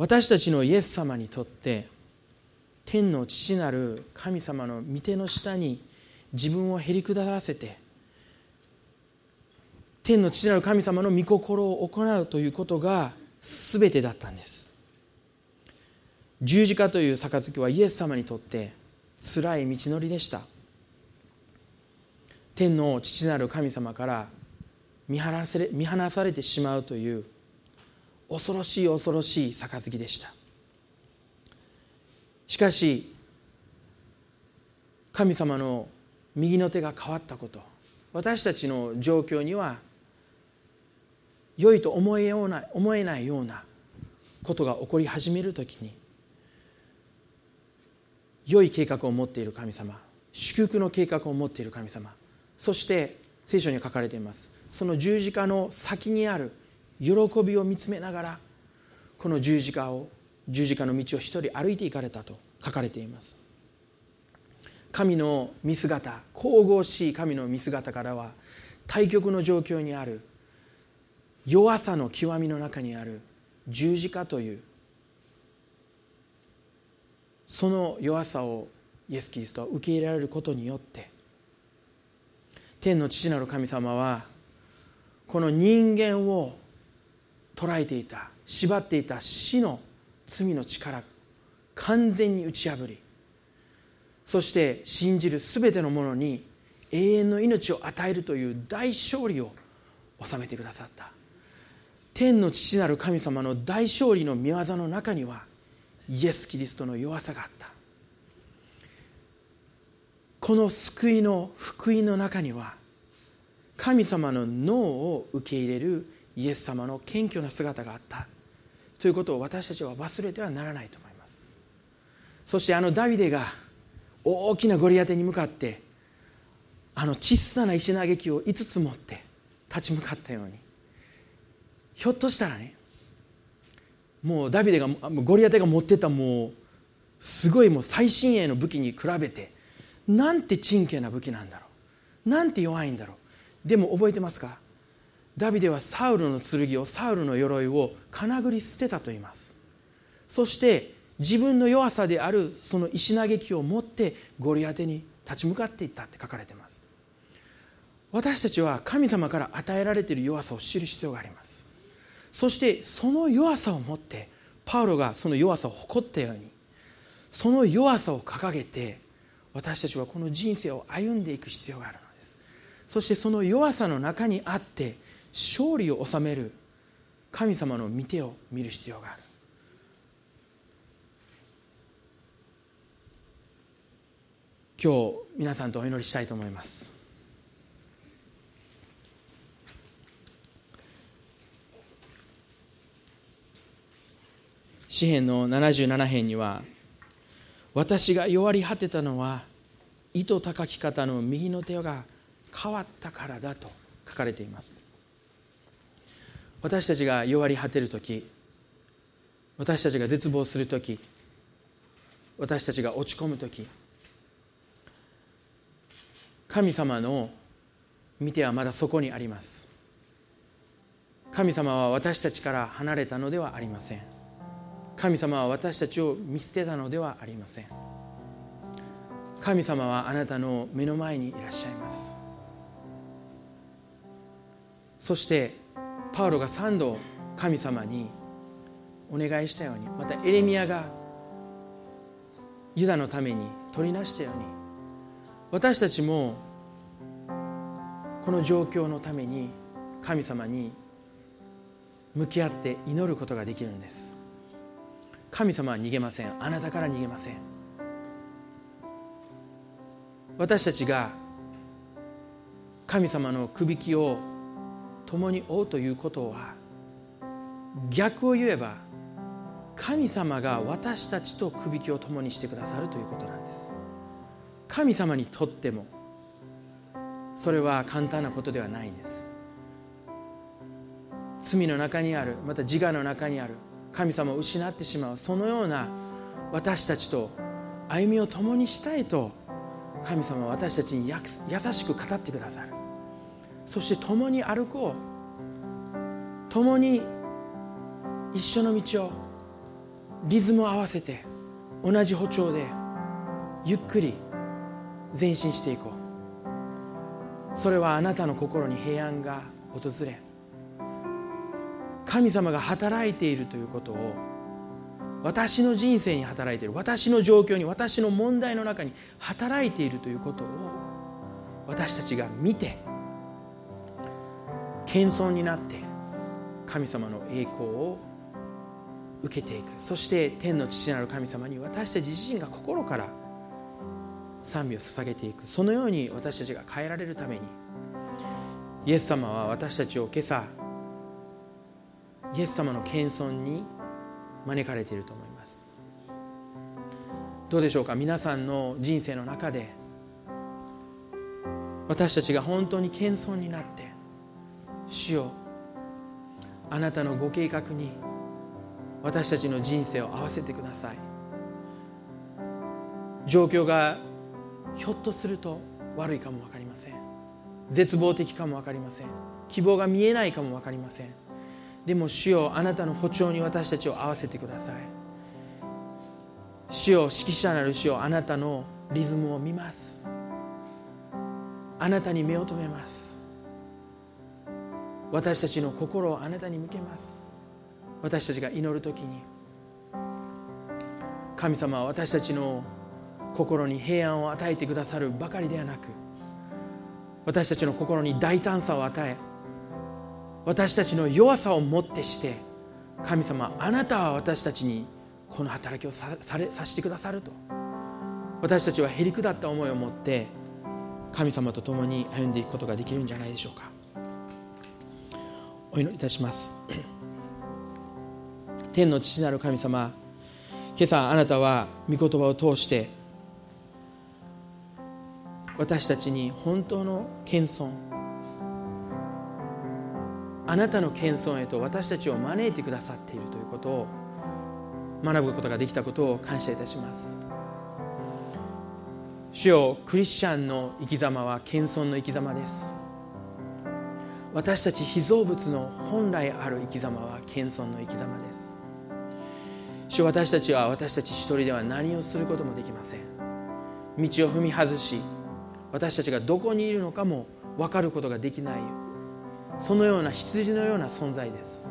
私たちのイエス様にとって天の父なる神様の御手の下に自分をへり下らせて天の父なる神様の御心を行うということが全てだったんです。十字架という杯はイエス様にとって辛い道のりでした。天の父なる神様から見放され見放されてしまうという恐ろしい恐ろしい杯でした。しかし神様の右の手が変わったこと私たちの状況には良いと思えような思えないようなことが起こり始める時に良い計画を持っている神様祝福の計画を持っている神様そして聖書に書かれています。その十字架の先にある喜びを見つめながらこの十字架を十字架の道を一人歩いていかれたと書かれています。神の見姿神々しい神の見姿からは対極の状況にある弱さの極みの中にある十字架というその弱さをイエス・キリストは受け入れられることによって天の父なる神様はこの人間を捉えていた縛っていた死の罪の力完全に打ち破りそして信じる全てのものに永遠の命を与えるという大勝利を収めてくださった。天の父なる神様の大勝利の御業の中にはイエス・キリストの弱さがあった。この救いの福音の中には神様の脳を受け入れるイエス様の謙虚な姿があった。ということを私たちは忘れてはならないと思います。そしてあのダビデが大きなゴリアテに向かってあの小さな石嘆きを5つ持って立ち向かったように。ひょっとしたらねもうダビデがゴリアテが持ってたもうすごいもう最新鋭の武器に比べてなんて珍敬な武器なんだろう。なんて弱いんだろう。でも覚えてますか？ダビデはサウルの剣をサウルの鎧をかなぐり捨てたと言います。そして自分の弱さであるその石嘆きを持ってゴリアテに立ち向かっていったって書かれています。私たちは神様から与えられている弱さを知る必要があります。そしてその弱さを持ってパウロがその弱さを誇ったようにその弱さを掲げて私たちはこの人生を歩んでいく必要があるのです。そしてその弱さの中にあって勝利を収める神様の御手を見る必要がある。今日皆さんとお祈りしたいと思います。詩篇の77編には私が弱り果てたのは糸高き方の右の手が変わったからだと書かれています。私たちが弱り果てる時私たちが絶望する時私たちが落ち込む時神様の見てはまだそこにあります。神様は私たちから離れたのではありません。神様は私たちを見捨てたのではありません。神様はあなたの目の前にいらっしゃいます。そしてパウロが3度神様にお願いしたようにまたエレミアがユダのために取りなしたように私たちもこの状況のために神様に向き合って祈ることができるんです。神様は逃げません。あなたから逃げません。私たちが神様のくびきを共に追うということは逆を言えば神様が私たちとくびきを共にしてくださるということなんです。神様にとってもそれは簡単なことではないんです。罪の中にあるまた自我の中にある神様を失ってしまうそのような私たちと歩みを共にしたいと神様は私たちに優しく語ってくださる。そして共に歩こう。共に一緒の道をリズムを合わせて同じ歩調でゆっくり前進していこう。それはあなたの心に平安が訪れ神様が働いているということを私の人生に働いている私の状況に私の問題の中に働いているということを私たちが見て謙遜になって神様の栄光を受けていく。そして天の父なる神様に私たち自身が心から賛美を捧げていく。そのように私たちが変えられるためにイエス様は私たちを今朝イエス様の謙遜に招かれていると思います。どうでしょうか？皆さんの人生の中で私たちが本当に謙遜になって主よ。あなたのご計画に私たちの人生を合わせてください。状況がひょっとすると悪いかも分かりません。絶望的かも分かりません。希望が見えないかも分かりません。でも主よあなたの歩調に私たちを合わせてください。主よ指揮者なる主よあなたのリズムを見ます。あなたに目を留めます。私たちの心をあなたに向けます。私たちが祈る時に。神様は私たちの心に平安を与えてくださるばかりではなく私たちの心に大胆さを与え私たちの弱さをもってして神様あなたは私たちにこの働きをさされさせてくださると。私たちはへりくだった思いを持って神様と共に歩んでいくことができるんじゃないでしょうか。お祈りいたします。(coughs) 天の父なる神様今朝あなたは御言葉を通して私たちに本当の謙遜あなたの謙遜へと私たちを招いてくださっているということを学ぶことができたことを感謝いたします。主よクリスチャンの生き様は謙遜の生き様です。私たち被造物の本来ある生き様は謙遜の生き様です。主私たちは私たち一人では何をすることもできません。道を踏み外し私たちがどこにいるのかも分かることができないそのような羊のような存在です。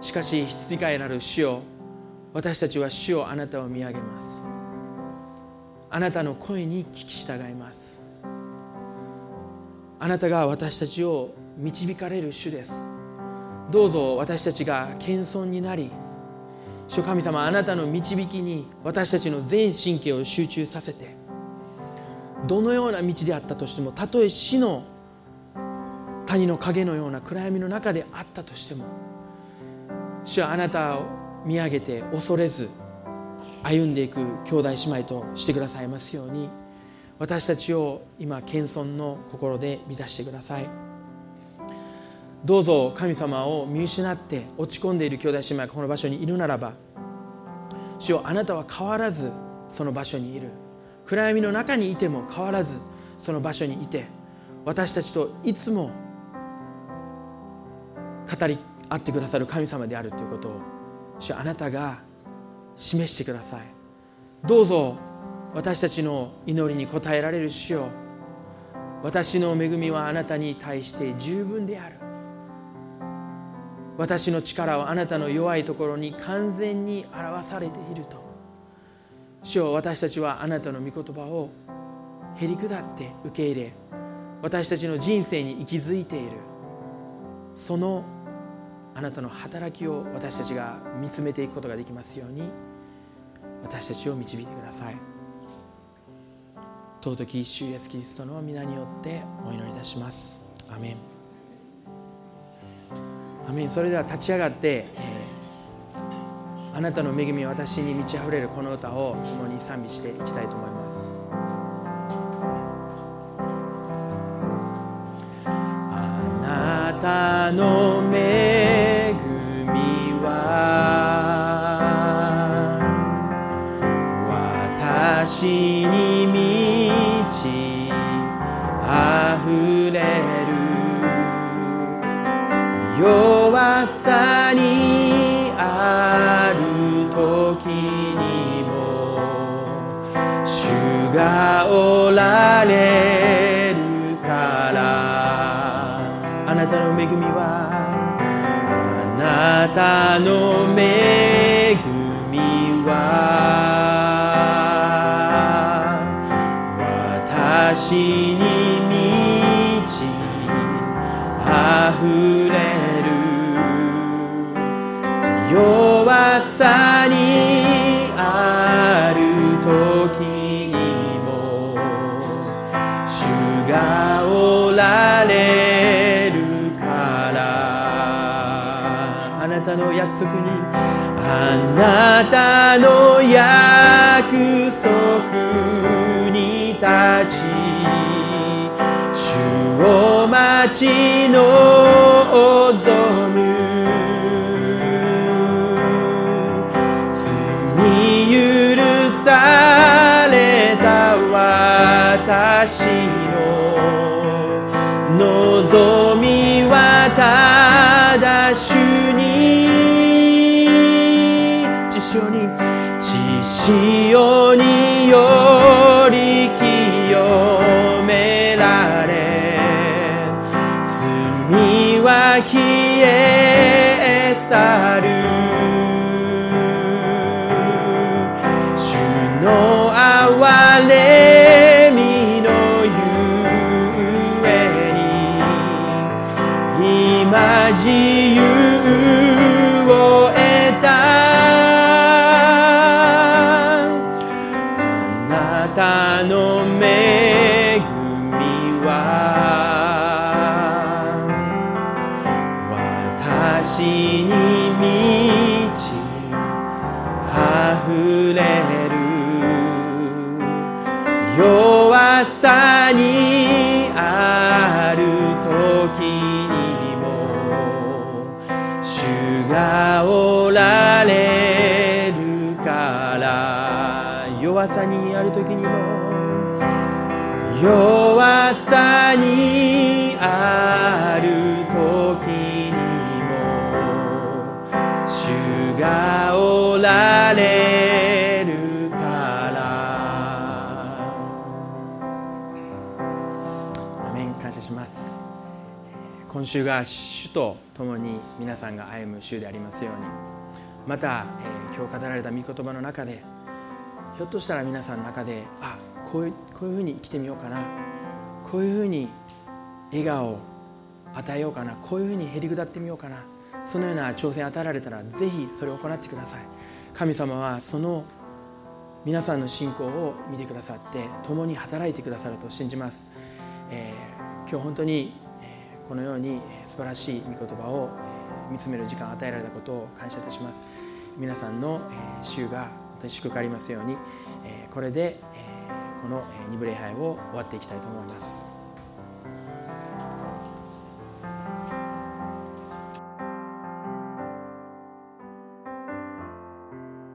しかし羊飼いなる主よ私たちは主をあなたを見上げます。あなたの声に聞き従います。あなたが私たちを導かれる主です。どうぞ私たちが謙遜になり主神様あなたの導きに私たちの全神経を集中させてどのような道であったとしてもたとえ死の谷の影のような暗闇の中であったとしても主はあなたを見上げて恐れず歩んでいく兄弟姉妹としてくださいますように。私たちを今謙遜の心で満たしてください。どうぞ神様を見失って落ち込んでいる兄弟姉妹がこの場所にいるならば主よあなたは変わらずその場所にいる。暗闇の中にいても変わらずその場所にいて私たちといつも語り合ってくださる神様であるということを主あなたが示してください。どうぞ私たちの祈りに応えられる主よ。私の恵みはあなたに対して十分である。私の力はあなたの弱いところに完全に表されていると。主よ私たちはあなたの御言葉をへり下って受け入れ私たちの人生に息づいている。そのあなたの働きを私たちが見つめていくことができますように私たちを導いてください。尊き主イエスキリストの皆によってお祈りいたします。アメン。アメン。それでは立ち上がって、えー、あなたの恵みは私に満ち溢れるこの歌を共に賛美していきたいと思います。あなたの恵自由今週が主と共に皆さんが歩む週でありますように。また、えー、今日語られた御言葉の中でひょっとしたら皆さんの中であこういうこういうふうに生きてみようかな。こういうふうに笑顔を与えようかな。こういうふうにへり下ってみようかな。そのような挑戦与えられたらぜひそれを行ってください。神様はその皆さんの信仰を見てくださって共に働いてくださると信じます、えー、今日本当に、このように素晴らしい御言葉を、え、見つめる時間を与えられたことを感謝いたします。皆さんの、えー、週が本当に祝福ありますように、え、これで、え、この二部礼拝を終わっていきたいと思います。